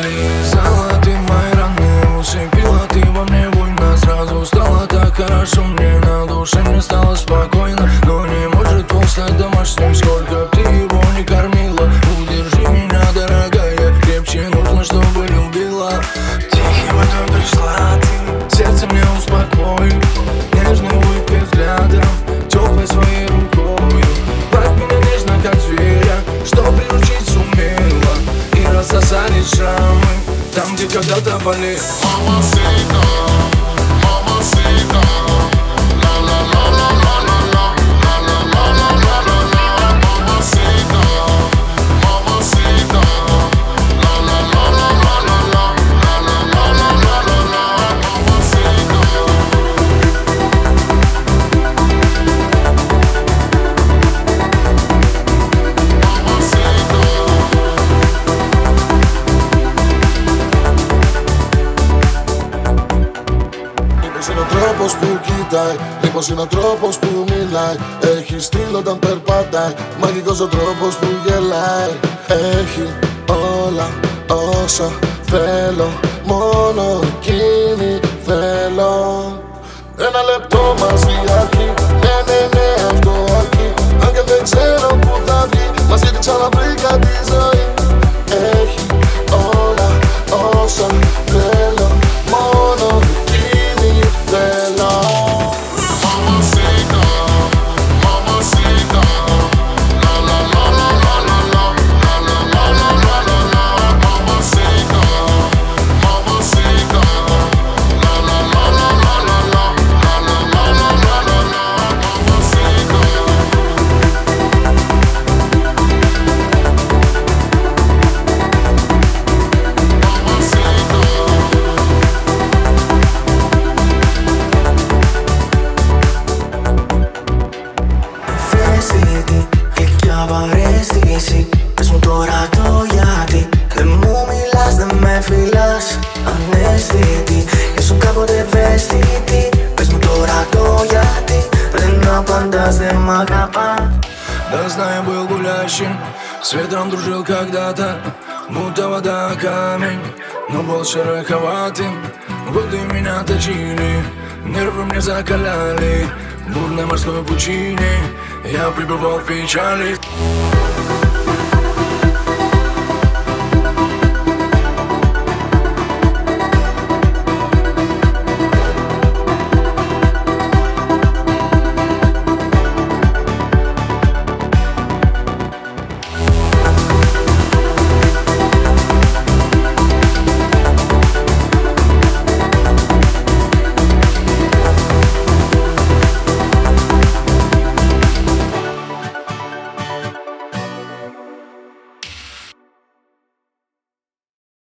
Залезала ты мои раны Усыпила ты во мне война Сразу стало так хорошо мне на душе Мне стало спокойно. Но не может пол стать домашним Сколько Mamacita, mamacita, είναι ο τρόπος που κοιτάει Λίπος είναι ο τρόπος που μιλάει. Έχει στυλ όταν περπατάει Μαγικός ο τρόπος που γελάει. Έχει όλα όσα θέλω Μόνο εκείνη θέλω. Ένα λεπτό μαζί γλυκιά βαρέστη εσύ Πες μου τώρα το γιατί Δεν μου μιλάς, δεν με φιλάς Αναίσθητη, ήσουν κάποτε ευαίσθητη Πες μου τώρα το γιατί Δεν απαντάς, δεν μ' αγαπάς Да знаю, был гулящим С ветром дружил когда-то Будто вода камень Но был шероховатым Годы меня точили Нервы мне закаляли В бурной морской пучине. Я пребывал в печали